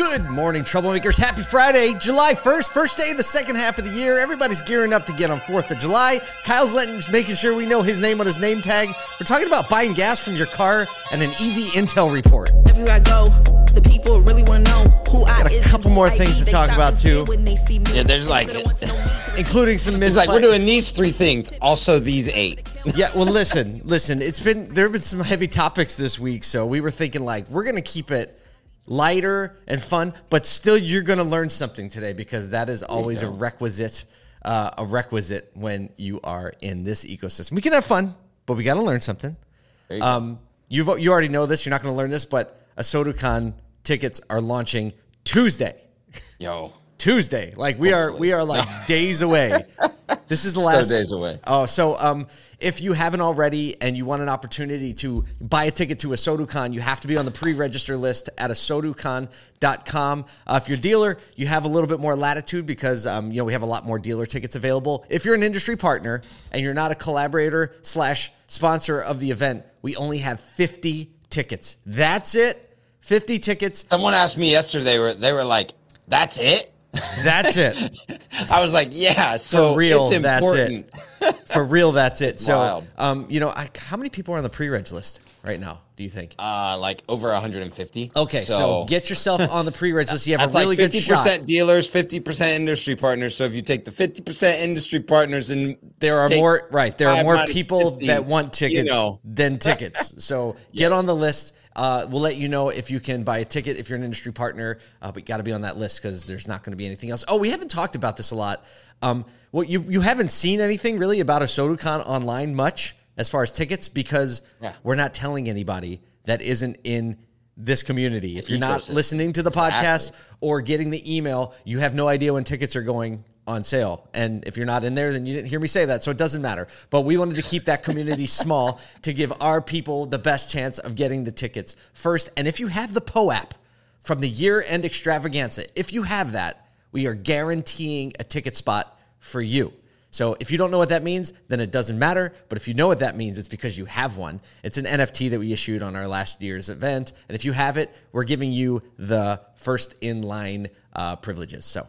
Good morning, troublemakers. Happy Friday, July 1st, first day of the second half of the year. Everybody's gearing up to get on 4th of July. Kyle's letting, making sure we know his name on his name tag. We're talking about buying gas from your car and an EV Intel report. Everywhere I go, the people really want to know who I Got a couple more things to talk about, too. stare when they see me. Yeah, there's like- don't want to know me. Including some It's mis- like we're doing these three things, also these eight. Yeah, well, listen, listen. It's been there have been some heavy topics this week, so we were thinking like we're gonna keep it lighter and fun, but still you're gonna learn something today because that is always a requisite, uh, a requisite when you are in this ecosystem. We can have fun, but we got to learn something. You um, you've you already know this. You're not going to learn this, but ASOTUCon tickets are launching Tuesday. Yo, Tuesday. Like we are we are like days away. This is the last days away. Oh, so um if you haven't already and you want an opportunity to buy a ticket to ASOTUCon, you have to be on the pre-register list at a asotucon.com. Uh, if you're a dealer, you have a little bit more latitude because um, you know we have a lot more dealer tickets available. If you're an industry partner and you're not a collaborator slash sponsor of the event, we only have 50 tickets. That's it. 50 tickets. someone asked me yesterday. They were they were like, "That's it." That's it. I was like, "Yeah." So For real, it's that's important. it. For real, that's it. so, wild. um, you know, I, how many people are on the pre-reg list right now? Do you think? Uh, like over 150. Okay, so, get yourself on the pre-reg list. You have a really like good 50% shot. dealers, 50% industry partners. So if you take the 50% industry partners and There are take more right. There are more people 50, that want tickets You know, than tickets. So get on the list. Uh, we'll let you know if you can buy a ticket if you're an industry partner, uh, but you got to be on that list because there's not going to be anything else. Oh, we haven't talked about this a lot. Um, well, you you haven't seen anything really about ASOTUCon online much as far as tickets because Yeah. we're not telling anybody that isn't in this community. If you're not listening to the podcast Exactly. or getting the email, you have no idea when tickets are going on sale. And if you're not in there, then you didn't hear me say that. So it doesn't matter. But we wanted to keep that community small to give our people the best chance of getting the tickets first. And if you have the POAP from the year end extravaganza, if you have that, we are guaranteeing a ticket spot for you. So if you don't know what that means, then it doesn't matter. But if you know what that means, it's because you have one. It's an NFT that we issued on our last year's event. And if you have it, we're giving you the first in line uh, privileges. So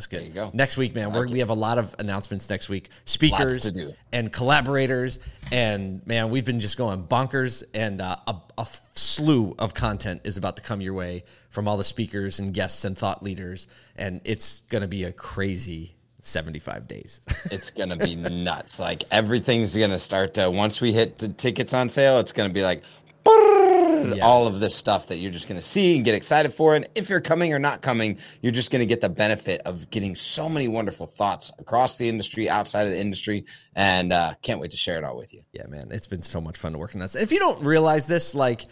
that's good. There you go. Next week, man, we're, we have a lot of announcements next week. Speakers to and collaborators. And man, we've been just going bonkers. And uh, a, a slew of content is about to come your way from all the speakers and guests and thought leaders. And it's going to be a crazy 75 days. it's gonna be nuts. Like everything's gonna start to once we hit the tickets on sale, it's gonna be like brrrr, all of this stuff that you're just gonna see and get excited for. And if you're coming or not coming, you're just gonna get the benefit of getting so many wonderful thoughts across the industry, outside of the industry, and uh, can't wait to share it all with you. Yeah, man, it's been so much fun to work on this. If you don't realize this, like,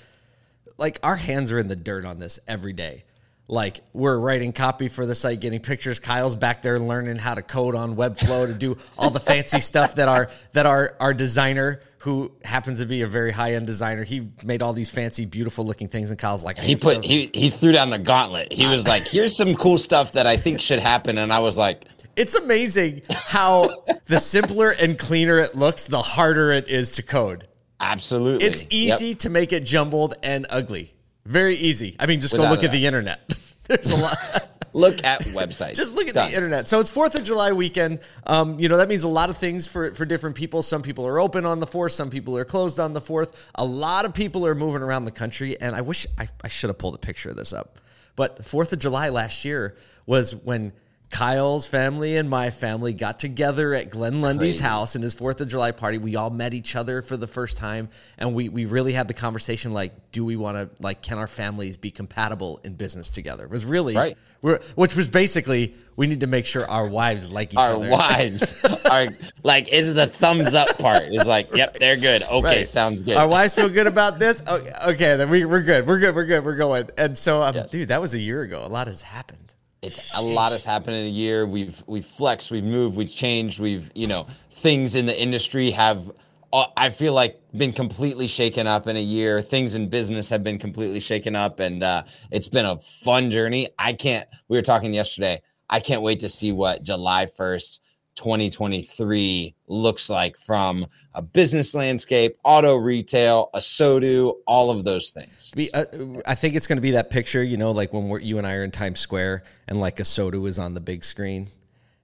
like our hands are in the dirt on this every day. Like we're writing copy for the site, getting pictures. Kyle's back there learning how to code on Webflow to do all the fancy stuff that our that our our designer, who happens to be a very high end designer, he made all these fancy, beautiful looking things. And Kyle's like, He put he he threw down the gauntlet. He was like, "Here's some cool stuff that I think should happen," and I was like, It's amazing how the simpler and cleaner it looks, the harder it is to code. "Absolutely." It's Yep. easy to make it jumbled and ugly. Very easy. I mean, just go look at the internet. There's a lot. Look at websites. just look at Done. the internet. So it's Fourth of July weekend. Um, you know that means a lot of things for for different people. Some people are open on the fourth. Some people are closed on the fourth. A lot of people are moving around the country, and I wish I, I should have pulled a picture of this up. But Fourth of July last year was when Kyle's family and my family got together at Glenn Lundy's Crazy. house in his Fourth of July party. We all met each other for the first time, and we we really had the conversation like, do we want to like, can our families be compatible in business together? It was really Right. we're, which was basically we need to make sure our wives like each our other. wives are like is the thumbs up part. It's like, yep, they're good. Okay, Right. sounds good. Our wives feel good about this. Okay, okay then we, we're good. We're good. We're good. We're going. And so, um, Yes. dude, that was a year ago. A lot has happened. It's a lot has happened in a year. We've we've flexed, we've moved, we've changed. We've you know things in the industry have. uh, I feel like been completely shaken up in a year. Things in business have been completely shaken up, and uh, it's been a fun journey. I can't. We were talking yesterday. I can't wait to see what July first, 2023 looks like from a business landscape, auto retail, ASOTU, all of those things. We, uh, I think it's going to be that picture, you know, like when we're, you and I are in Times Square and like ASOTU is on the big screen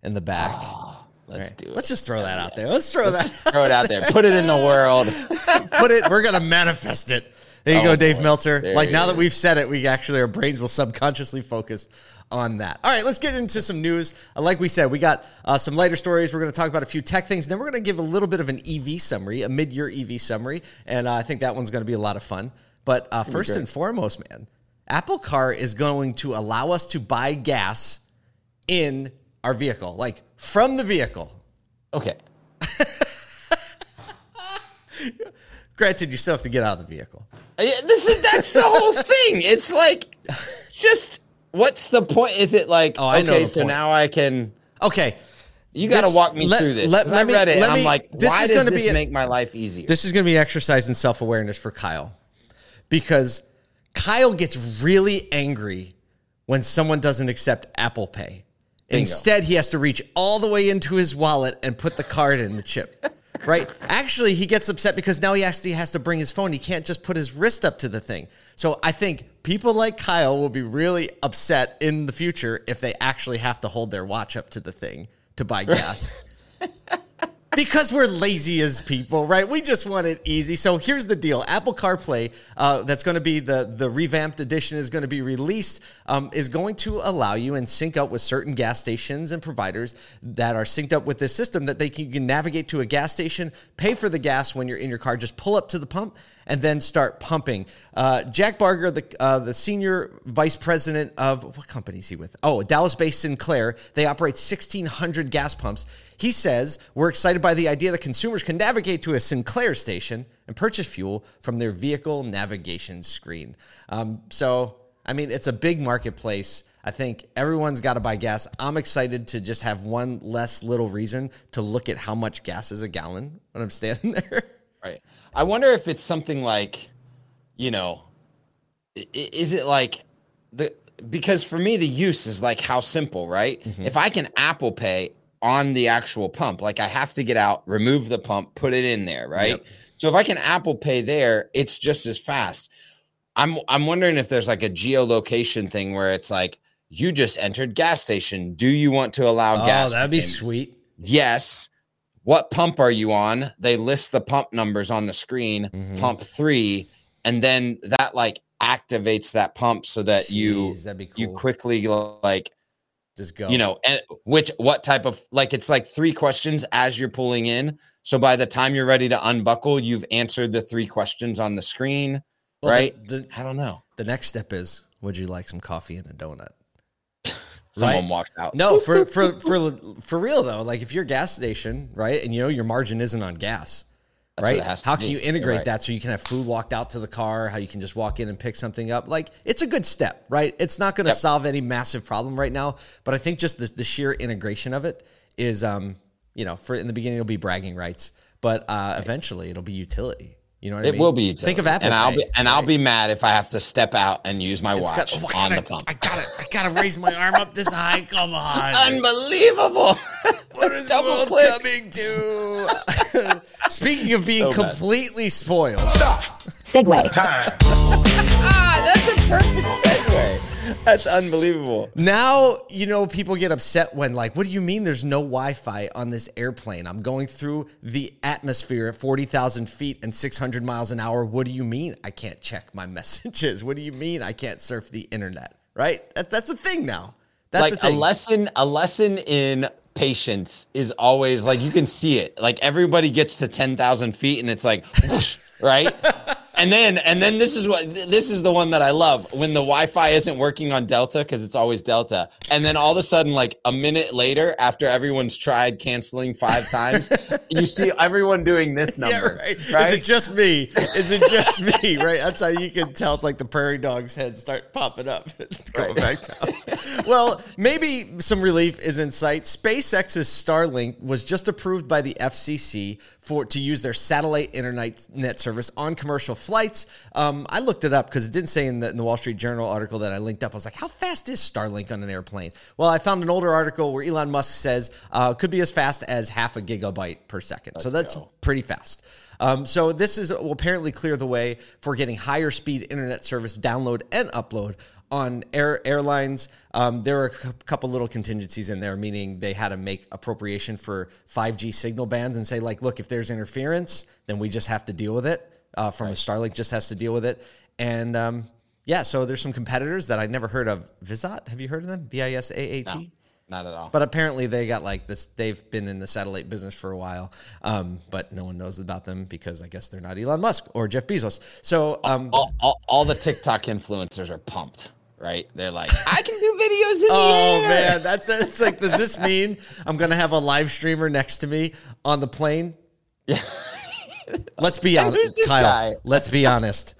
in the back. Let's Right. do it. Let's just throw that out there. Let's throw that. throw it out there. Put it in the world. Put it. We're gonna manifest it. There you Oh, go, Dave boy. Meltzer. There like now that we've said it, we actually our brains will subconsciously focus on that. All right, let's get into some news. Uh, like we said, we got uh, some lighter stories. We're going to talk about a few tech things. Then we're going to give a little bit of an EV summary, a mid-year EV summary, and uh, I think that one's going to be a lot of fun. But uh, first and foremost, man, Apple Car is going to allow us to buy gas in our vehicle, like from the vehicle. Okay. Granted, you still have to get out of the vehicle. Yeah, this is that's the whole thing. It's like just what's the point? Is it like Oh, I know okay, so point. now I can Okay, you got to walk me let- through this. let- let I me- read it let and I'm me- like, this why is does gonna this be a- make my life easier? This is going to be exercise in self awareness for Kyle because Kyle gets really angry when someone doesn't accept Apple Pay. Bingo. Instead, he has to reach all the way into his wallet and put the card in the chip. Right? Actually, he gets upset because now he actually has to bring his phone. He can't just put his wrist up to the thing. So I think people like Kyle will be really upset in the future if they actually have to hold their watch up to the thing to buy gas because we're lazy as people, right? We just want it easy. So here's the deal: Apple CarPlay, uh, that's going to be the the revamped edition, is going to be released. Um, is going to allow you and sync up with certain gas stations and providers that are synced up with this system that they can, can navigate to a gas station, pay for the gas when you're in your car, just pull up to the pump. And then start pumping. Uh, Jack Barger, the uh, the senior vice president of what company is he with? Oh, Dallas-based Sinclair. They operate 1,600 gas pumps. He says, We're excited by the idea that consumers can navigate to a Sinclair station and purchase fuel from their vehicle navigation screen. Um, so, I mean, it's a big marketplace. I think everyone's got to buy gas. I'm excited to just have one less little reason to look at how much gas is a gallon when I'm standing there. Right. I wonder if it's something like, you know, is it like the because for me the use is like how simple, right? Mm-hmm. If I can Apple Pay on the actual pump, like I have to get out, remove the pump, put it in there, right? Yep. So if I can Apple Pay there, it's just as fast. I'm I'm wondering if there's like a geolocation thing where it's like you just entered gas station. Do you want to allow gas? That'd be payment? Oh, sweet. yes. What pump are you on? They list the pump numbers on the screen, Mhm. pump three, and then that like activates that pump so that you Jeez, be cool. you quickly like just go. you know and which what type of like it's like three questions as you're pulling in. So by the time you're ready to unbuckle, you've answered the three questions on the screen, Well, the- right? The, I don't know. the next step is: Would you like some coffee and a donut? Someone Right. walks out. No, for for for for real though. Like if you're a gas station, right, and you know your margin isn't on gas, That's right? How can you integrate right. that so you can have food walked out to the car? How you can just walk in and pick something up? Like it's a good step, right? It's not going to Yep. solve any massive problem right now, but I think just the, the sheer integration of it is, um, you know, for in the beginning it'll be bragging rights, but uh, eventually it'll be utility. You know what I It mean? will be. Utility. Think of Apple, and I'll be and I'll be mad if I have to step out and use my It's watch got- oh, on gotta- the pump. I gotta, I gotta raise my arm up this high. Come on. Unbelievable! What is Double world click. coming to? Speaking of being So bad. completely spoiled, segue. Time. ah, that's a perfect segue. That's unbelievable. now you know people get upset when like, what do you mean there's no Wi-Fi on this airplane? I'm going through the atmosphere at forty thousand feet and six hundred miles an hour. What do you mean I can't check my messages? What do you mean I can't surf the internet? Right? That, that's a thing now. That's like a a lesson, a lesson in patience is always like you can see it. Like everybody gets to ten thousand feet, and it's like, whoosh, right? And then, and then this is what this is the one that I love when the Wi-Fi isn't working on Delta because it's always Delta, and then all of a sudden, like a minute later, after everyone's tried canceling five times, you see everyone doing this Yeah, number. right. right? Is it just me? Is it just me? Right. That's how you can tell. It's like the prairie dog's head start popping up, going Right. back down. well, maybe some relief is in sight. SpaceX's Starlink was just approved by the FCC for to use their satellite internet net service on commercial flights. Um, I looked it up because it didn't say in the, in the Wall Street Journal article that I linked up. I was like, how fast is Starlink on an airplane? Well, I found an older article where Elon Musk says uh, could be as fast as half a gigabyte per 2nd so that's go. pretty fast. Um, so this is will apparently clear the way for getting higher speed internet service download and upload on air airlines. Um, there are a couple little contingencies in there, meaning they had to make appropriation for 5G signal bands and say like, look, if there's interference, then we just have to deal with it. Uh, from the Starlink, just has to deal with it. And um, yeah, so there's some competitors that I never heard of. Visat, have you heard of them? V I S A A T. Not at all. But apparently they got like this. They've been in the satellite business for a while, um, but no one knows about them because I guess they're not Elon Musk or Jeff Bezos. So um, all, all, all the TikTok influencers are pumped, right? They're like, I can do videos in Oh the air. man, that's it's like. Does this mean I'm gonna have a live streamer next to me on the plane? Yeah. Let's be honest, Kyle. guy? Let's be honest.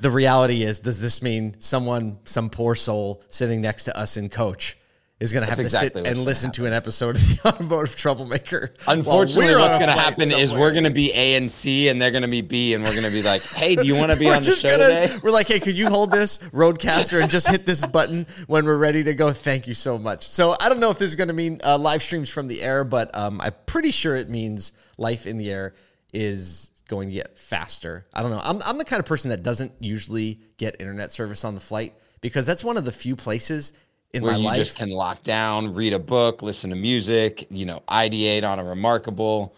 The reality is, does this mean someone, some poor soul sitting next to us in coach, is going to have That's to exactly sit and listen to an episode of the Automotive Troublemaker? Unfortunately, what's going to happen is we're going to be A and C, and they're going to be B, and we're going to be like, "Hey, do you want to be on the show gonna- today?" We're like, hey, could you hold this RODECaster and just hit this button when we're ready to go? Thank you so much. So I don't know if this is going to mean uh, live streams from the air, but um, I'm pretty sure it means life in the air is going to get faster. I don't know. I'm, I'm the kind of person that doesn't usually get internet service on the flight because that's one of the few places in Where my you life. just can lock down, read a book, listen to music, you know, ideate on a remarkable.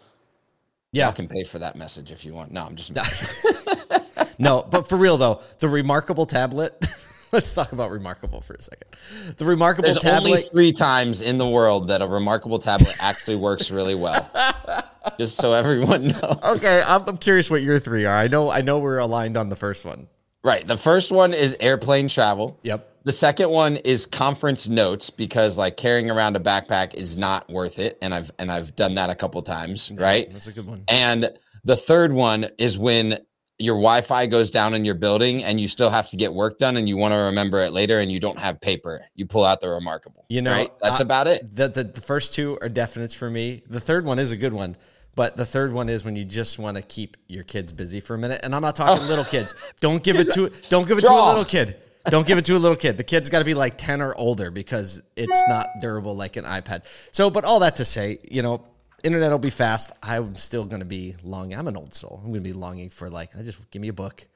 yeah. Y'all can pay for that message if you want. No, I'm just. No, but for real though, the remarkable tablet. Let's talk about remarkable for a second. The remarkable There's tablet. only three times in the world that a remarkable tablet actually works really well. just so everyone knows. Okay, I'm, I'm curious what your three are. I know, I know, we're aligned on the first one. Right. The first one is airplane travel. Yep. The second one is conference notes because like carrying around a backpack is not worth it, and I've and I've done that a couple times. Right. That's a good one. And the third one is when your Wi-Fi goes down in your building and you still have to get work done and you want to remember it later and you don't have paper. You pull out the remarkable. You know, right? That's I- about it. The, the the first two are definites for me. The third one is a good one, but the third one is when you just want to keep your kids busy for a minute. And I'm not talking oh. little kids. Don't give it to don't give it to a little kid. Don't give it to a little kid. The kid's got to be like 10 or older because it's not durable like an iPad. So, but all that to say, you know, internet will be fast. I'm still going to be longing. I'm an old soul. I'm going to be longing for like, I just give me a book,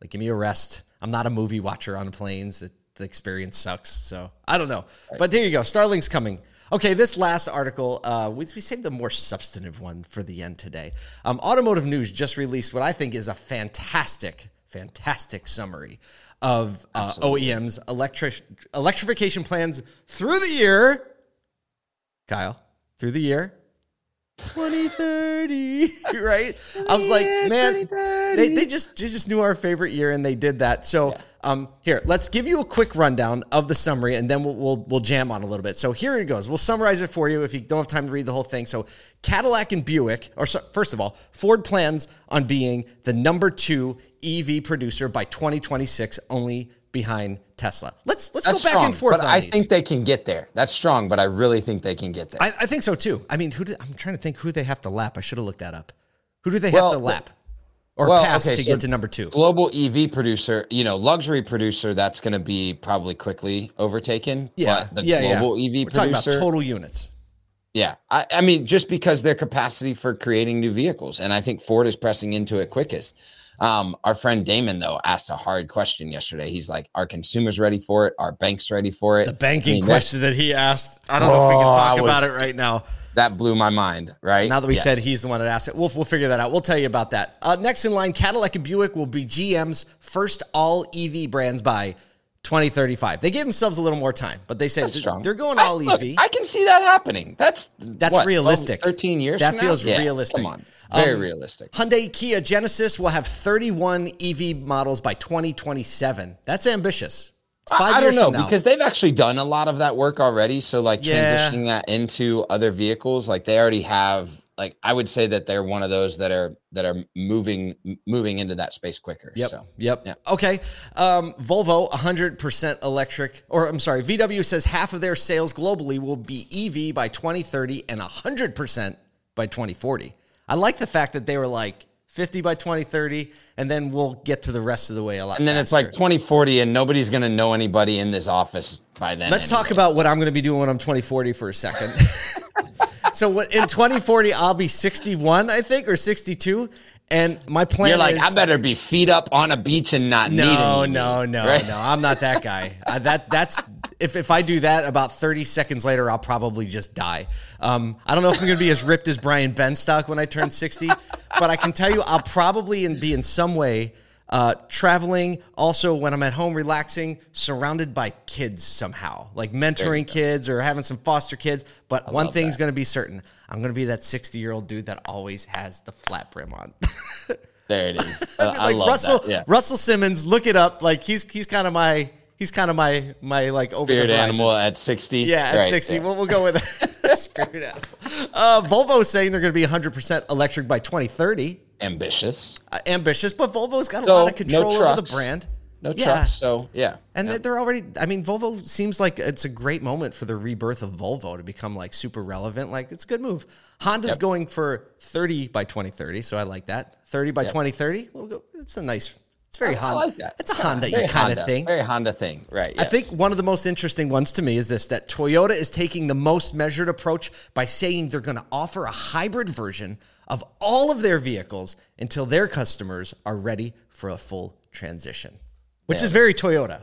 like give me a rest. I'm not a movie watcher on planes. It, the experience sucks. So I don't know. But there you go. Starlink's coming. Okay, this last article, uh, we, we saved the more substantive one for the end today. Um, Automotive News just released what I think is a fantastic, fantastic summary of uh, OEM's electric electrification plans through the year. Kyle, through the year 2030, right? I was like, man, they, they just they just knew our favorite year and they did that. So, um, here, let's give you a quick rundown of the summary and then we'll, we'll we'll jam on a little bit. So here it goes. We'll summarize it for you if you don't have time to read the whole thing. So Cadillac and Buick, or so, first of all, Ford plans on being the number two EV producer by 2026, only behind Tesla. Let's let's That's go back strong, and forth. but I these. think they can get there. That's strong, but I really think they can get there. I, I think so too. I mean, who? Do, I'm trying to think who they have to lap. I should have looked that up. Who do they Well, have to the- lap or well, pass okay, to so get to number two? global EV producer, you know, luxury producer, that's going to be probably quickly overtaken. Yeah, but the yeah, yeah. global EV We're talking about producer, total units. yeah, I, I mean, just because their capacity for creating new vehicles, and I think Ford is pressing into it quickest. Um, our friend Damon though asked a hard question yesterday. He's like, "Are consumers ready for it? Are banks ready for it?" The banking I mean, question that he asked. I don't know if we can Oh, talk I about it right now. That blew my mind. Right Now that we Yes. said he's the one that asked it, we'll, we'll figure that out. We'll tell you about that. Uh, next in line, Cadillac and Buick will be GM's first all EV brands by 2035. They gave themselves a little more time, but they said they're going I- all look, EV. I can see that happening. That's That's what, realistic. Thirteen years. That feels? Yeah, realistic. Come on, very Um, realistic. Hyundai, Kia, Genesis will have 31 EV models by 2027. That's ambitious. It's I- five I, don't know because they've actually done a lot of that work already. So like Yeah. transitioning that into other vehicles, like they already have like I would say that they're one of those that are that are moving moving into that space quicker. Yep. So Yep. yeah. Okay. Um, Volvo, 100% electric, or I'm sorry, VW says half of their sales globally will be EV by 2030 and 100% by 2040. I like the fact that they were like 50 by 2030, and then we'll get to the rest of the way a lot. and then it's like 2040, and nobody's gonna know anybody in this office by then. Let's talk about what I'm going to be doing when I'm 2040 for a second. so what, in 2040, I'll be 61, I think, or 62. And my plan You're like, is, I better be feet up on a beach and not need No, an EV, no, no, right? no. I'm not that guy. I, that that's if if I do that, about 30 seconds later, I'll probably just die. Um, I don't know if I'm going to be as ripped as Brian Benstock when I turn 60, but I can tell you, I'll probably in, be in some way uh, traveling. Also, when I'm at home relaxing, surrounded by kids somehow, like mentoring kids or having some foster kids. But one thing's going to be certain: I'm going to be that 60 year old dude that always has the flat brim on. There it is. Uh, I like love Russell that. Yeah. Russell Simmons, look it up. Like he's he's kind of my he's kind of my my like over Spirit the animal at 60. Yeah, at Right, 60. yeah. We'll, we'll go with spirit animal. Uh, Volvo saying they're going to be 100% electric by 2030. Ambitious. Uh, ambitious, but Volvo's got a So, lot of control no over the brand. No Yeah. trucks. So yeah. And yeah. they- they're already, I mean, Volvo seems like it's a great moment for the rebirth of Volvo to become like super relevant. Like, it's a good move. Honda's Yep. going for 30 by 2030. So I like that. 30 by Yep. 2030. We'll go, it's a nice, it's very I Honda. like that. It's a Honda kind of thing. Very Honda thing. Right. I think one of the most interesting ones to me is this that Toyota is taking the most measured approach by saying they're going to offer a hybrid version of all of their vehicles until their customers are ready for a full transition, which is very Toyota.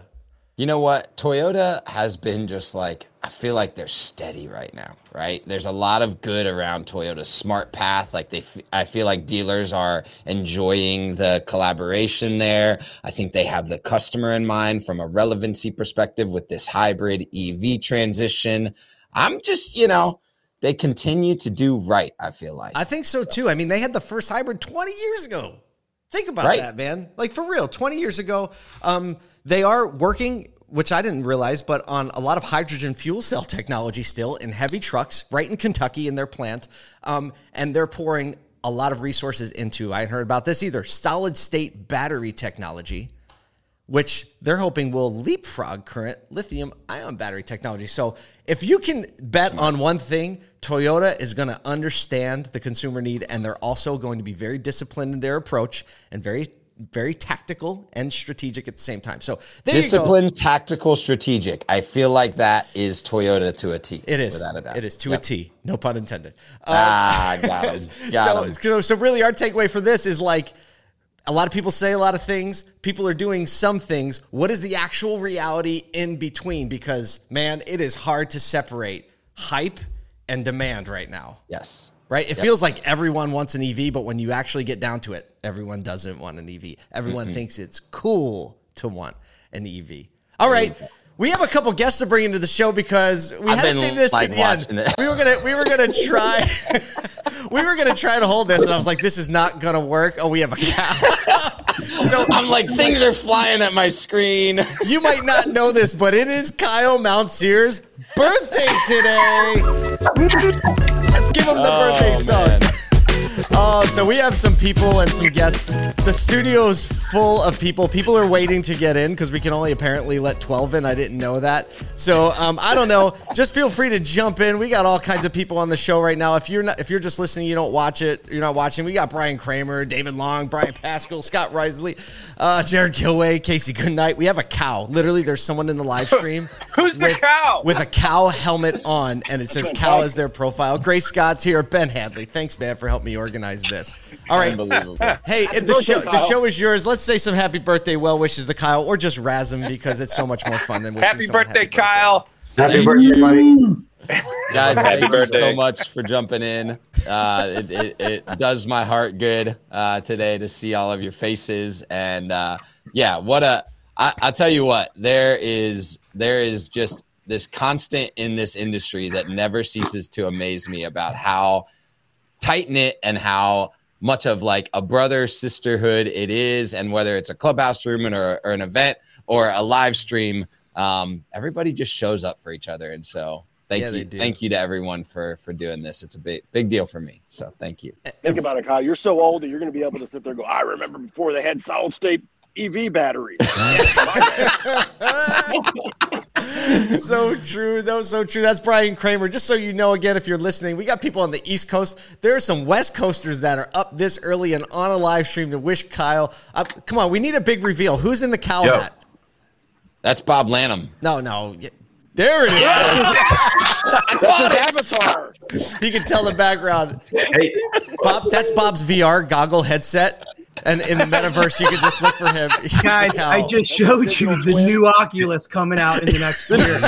You know what? Toyota has been just like I feel like they're steady right now, right? There's a lot of good around Toyota's SmartPath. Like they, f- I feel like dealers are enjoying the collaboration there. I think they have the customer in mind from a relevancy perspective with this hybrid EV transition. I'm just, you know, they continue to do right. I feel like. I think so too. I mean, they had the first hybrid 20 years ago. Think about Right. that, man. Like for real, 20 years ago. Um, they are working, which I didn't realize, but on a lot of hydrogen fuel cell technology still in heavy trucks, right in Kentucky in their plant. Um, and they're pouring a lot of resources into, I hadn't heard about this either, solid state battery technology which they're hoping will leapfrog current lithium ion battery technology. So if you can bet on one thing, Toyota is going to understand the consumer need and they're also going to be very disciplined in their approach and very very tactical and strategic at the same time. So there go. Tactical, strategic. I feel like that is Toyota to a T. It is. Without a doubt. It is to Yep. a T. No pun intended. Uh, Ah, got him. Got so, him. so, so really, our takeaway for this is like a lot of people say a lot of things. People are doing some things. What is the actual reality in between? Because man, it is hard to separate hype and demand right now. Yes. Right? It feels like everyone wants an EV, but when you actually get down to it, everyone doesn't want an EV. Everyone thinks it's cool to want an EV. All right. We have a couple guests to bring into the show because we I've had to been, save this like, to the end. it. We were gonna we were gonna try we were gonna try to hold this, and I was like, this is not gonna work. Oh, we have a cow. so I'm like, things are flying at my screen. you might not know this, but it is Kyle Mountsier's birthday today. Let's give him the birthday song. Oh, so we have some people and some guests. The studio's full of people. People are waiting to get in because we can only apparently let 12 in. I didn't know that. So um, I don't know. Just feel free to jump in. We got all kinds of people on the show right now. If you're not, if you're just listening, you don't watch it. You're not watching. We got Brian Kramer, David Long, Brian Pascal, Scott Risley, uh, Jared Kilway, Casey Goodnight. We have a cow. Literally, there's someone in the live stream. Who's the cow? With a cow helmet on, and it says cow as their profile. Grace Scott's here. Ben Hadley. Thanks, man, for helping me organize this. All right. Unbelievable. Hey, the show, the show is yours. Let's say some happy birthday well wishes to Kyle, or just razz him because it's so much more fun than wishing Happy someone birthday, Kyle. Happy birthday, buddy. Guys, Happy thank you so much for jumping in. Uh, it, it, it does my heart good uh, today to see all of your faces. And uh, yeah, what a I, I'll tell you what, there is there is just this constant in this industry that never ceases to amaze me about how tight knit and how much of like a brother sisterhood it is, and whether it's a clubhouse room or, or an event or a live stream, um, everybody just shows up for each other, and so thank Yeah, you, thank you to everyone for for doing this. It's a big big deal for me. So thank you. Think about it, Kyle. You're so old that you're going to be able to sit there and go, I remember before they had solid state EV batteries. so true, though. So true. That's Brian Kramer. Just so you know, again, if you're listening, we got people on the East Coast. There are some West Coasters that are up this early and on a live stream to wish Kyle. Uh, come on, we need a big reveal. Who's in the cow Yo. hat? That's Bob Lanham. No, no. There it is. Avatar. you can tell the background. Hey, Bob, that's Bob's VR goggle headset. And in the metaverse, you can just look for him. He's Guys. I just showed you the new Oculus coming out in the next year.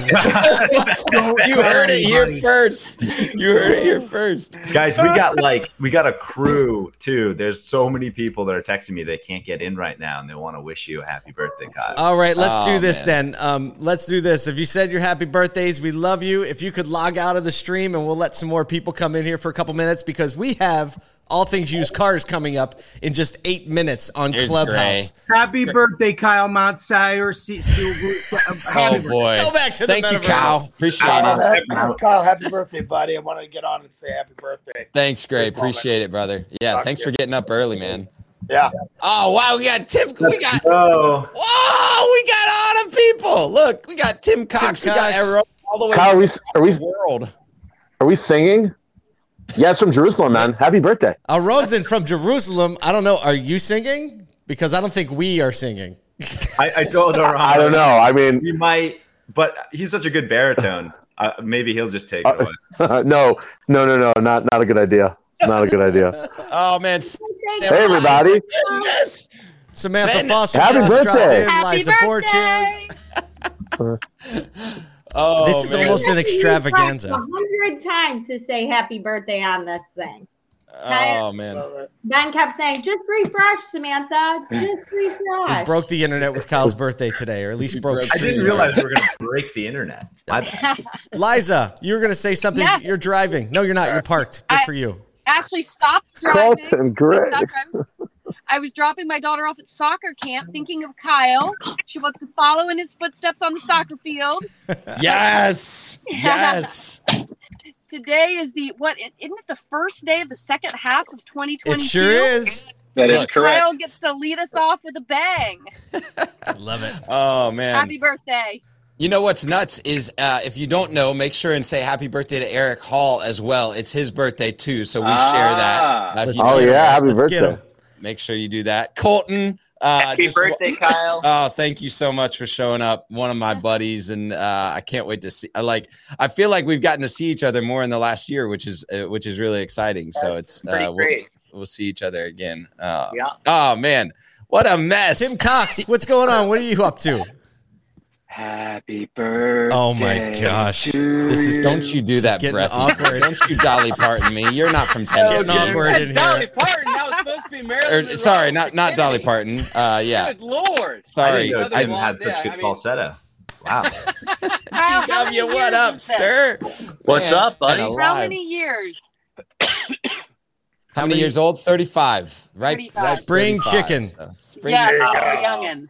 Don't You heard it here anybody. first. You heard it here first. guys, we got like we got a crew too. There's so many people that are texting me they can't get in right now and they want to wish you a happy birthday, Kyle. All right, let's Oh, do this man. then. Um, let's do this. If you said your happy birthdays, we love you. If you could log out of the stream and we'll let some more people come in here for a couple minutes because we have all things used cars coming up in just eight minutes on Here's Clubhouse. Happy birthday, Kyle Mountsier. See, see, Oh boy. Go back to the Thank you, metaverse. Kyle. Appreciate Kyle, it. happy, Kyle, happy birthday, buddy. I wanted to get on and say happy birthday. Thanks, Gray. Appreciate it, brother. Yeah, Talk thanks for getting up early, man. Yeah. Oh wow, we got Tim. We got Oh, whoa, we got all the people. Look, we got Tim Cox. we got Cox. everyone all the way Kyle, are we, are we the world. are we singing? Yes, from Jerusalem, man. Happy birthday. Aronzin from Jerusalem. I don't know. Are you singing? Because I don't think we are singing. I, I told her. I don't know. I mean, We might, but he's such a good baritone. Uh, maybe he'll just take Uh, it away. no, no, no, no, not not a good idea. Not a good idea. Oh man. Hey, everybody. Yes. Samantha Ben, Foster happy just birthday. Happy birthday! Borges. Oh, This is man. almost an extravaganza. A extravaganza. hundred times to say happy birthday on this thing. Oh man. Ben kept saying, "Just refresh, Samantha. Just We refresh." broke the internet with Kyle's birthday today, or at least We broke. broke I didn't realize we were going to break the internet. Liza, you were going to say something. Yeah. You're driving. No, you're not. You're parked. Good I- for you. actually stopped driving. Colton, I great. stopped driving. I was dropping my daughter off at soccer camp, thinking of Kyle. She wants to follow in his footsteps on the soccer field. Yes. Yes. Today is the what? Isn't it the first day of the second half of 2022? It sure is. That is correct. Kyle gets to lead us off with a bang. Love it. Oh man. Happy birthday! You know what's nuts is uh, if you don't know, make sure and say happy birthday to Eric Hall as well. It's his birthday too, so we share that. Uh, Oh don't yeah, happy Let's get birthday. Him. make sure you do that. Colton, uh, Happy just- birthday, Kyle. Oh, thank you so much for showing up. One of my buddies, and uh, I can't wait to see. I like. I feel like we've gotten to see each other more in the last year, which is uh, which is really exciting. So it's Pretty uh, we'll, great. we'll see each other again. Uh, Yeah. Oh man, what a mess! Tim Cox, what's going on? What are you up to? Happy birthday. Oh my gosh. to This is- Don't you do that, getting breath? awkward. Don't you Dolly Parton me? You're not from Getting Tennessee. awkward in Dolly here. Parton. That was supposed to be Marilyn. Or, sorry, not not Dolly Parton. Uh, yeah. Good lord. Sorry. I Sorry, didn't know I- Tim had such yeah, good I mean- falsetto. Wow. Kyle, how many W, what up, sir? What's Man, up, buddy? How many years? How many years old? Thirty-five. Right. 35. Spring 35. chicken. So, spring Yes, chicken. I'm youngin.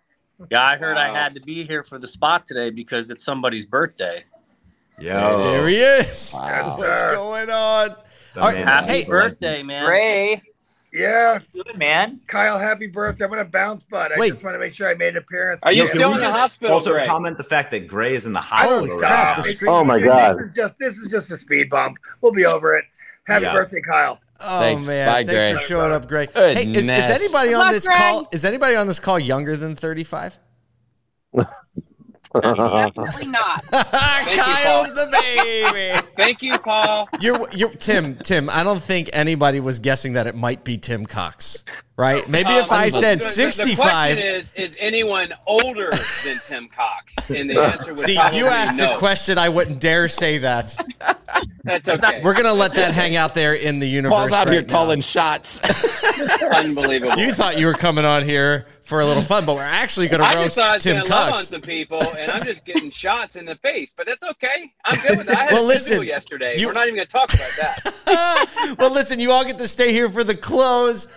Yeah, I heard I had to be here for the spot today because it's somebody's birthday. Yeah, There he is. Wow. What's going on? The All right, man happy has the birthday, man. Ray, Yeah, good man. Kyle, happy birthday. I'm going to bounce, bud. I Wait. just want to make sure I made an appearance. Are you Yo, still in the hospital, Also, Greg? comment the fact that Gray is in the Holy hospital. crap, right the Oh my God. This is just this is just a speed bump. We'll be over it. Happy Yeah. birthday, Kyle. Oh Thanks. man, Bye, thanks Gray. for showing up, Greg. Hey, is, is anybody Good on luck, this Greg. call? Is anybody on this call younger than 35? Definitely not. Kyle's the baby. Thank you, Paul. You're, you're Tim. Tim, I don't think anybody was guessing that it might be Tim Cox, right? Maybe if um, I said 65. The question is: Is anyone older than Tim Cox? And the answer would See, you asked the question. I wouldn't dare say that. That's okay. We're gonna let that hang out there in the universe. Paul's out right here now. calling shots. Unbelievable. You thought you were coming on here for a little fun, but we're actually gonna I just roast thought I was Tim gonna love on Cox. some people, and I'm just getting shots in the face. But that's okay. I'm good with that. I had Well, a listen, yesterday. you- We're not even going to talk about that. well, listen, you all get to stay here for the close.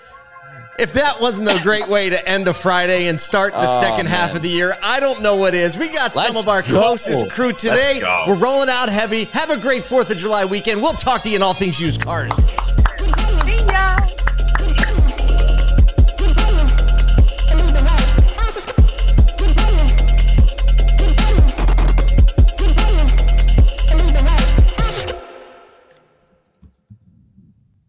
If that wasn't a great way to end a Friday and start the Oh, second half of the year, I don't know what is. We got some Let's of our go. closest crew today. We're rolling out heavy. Have a great 4th of July weekend. We'll talk to you in all things used cars.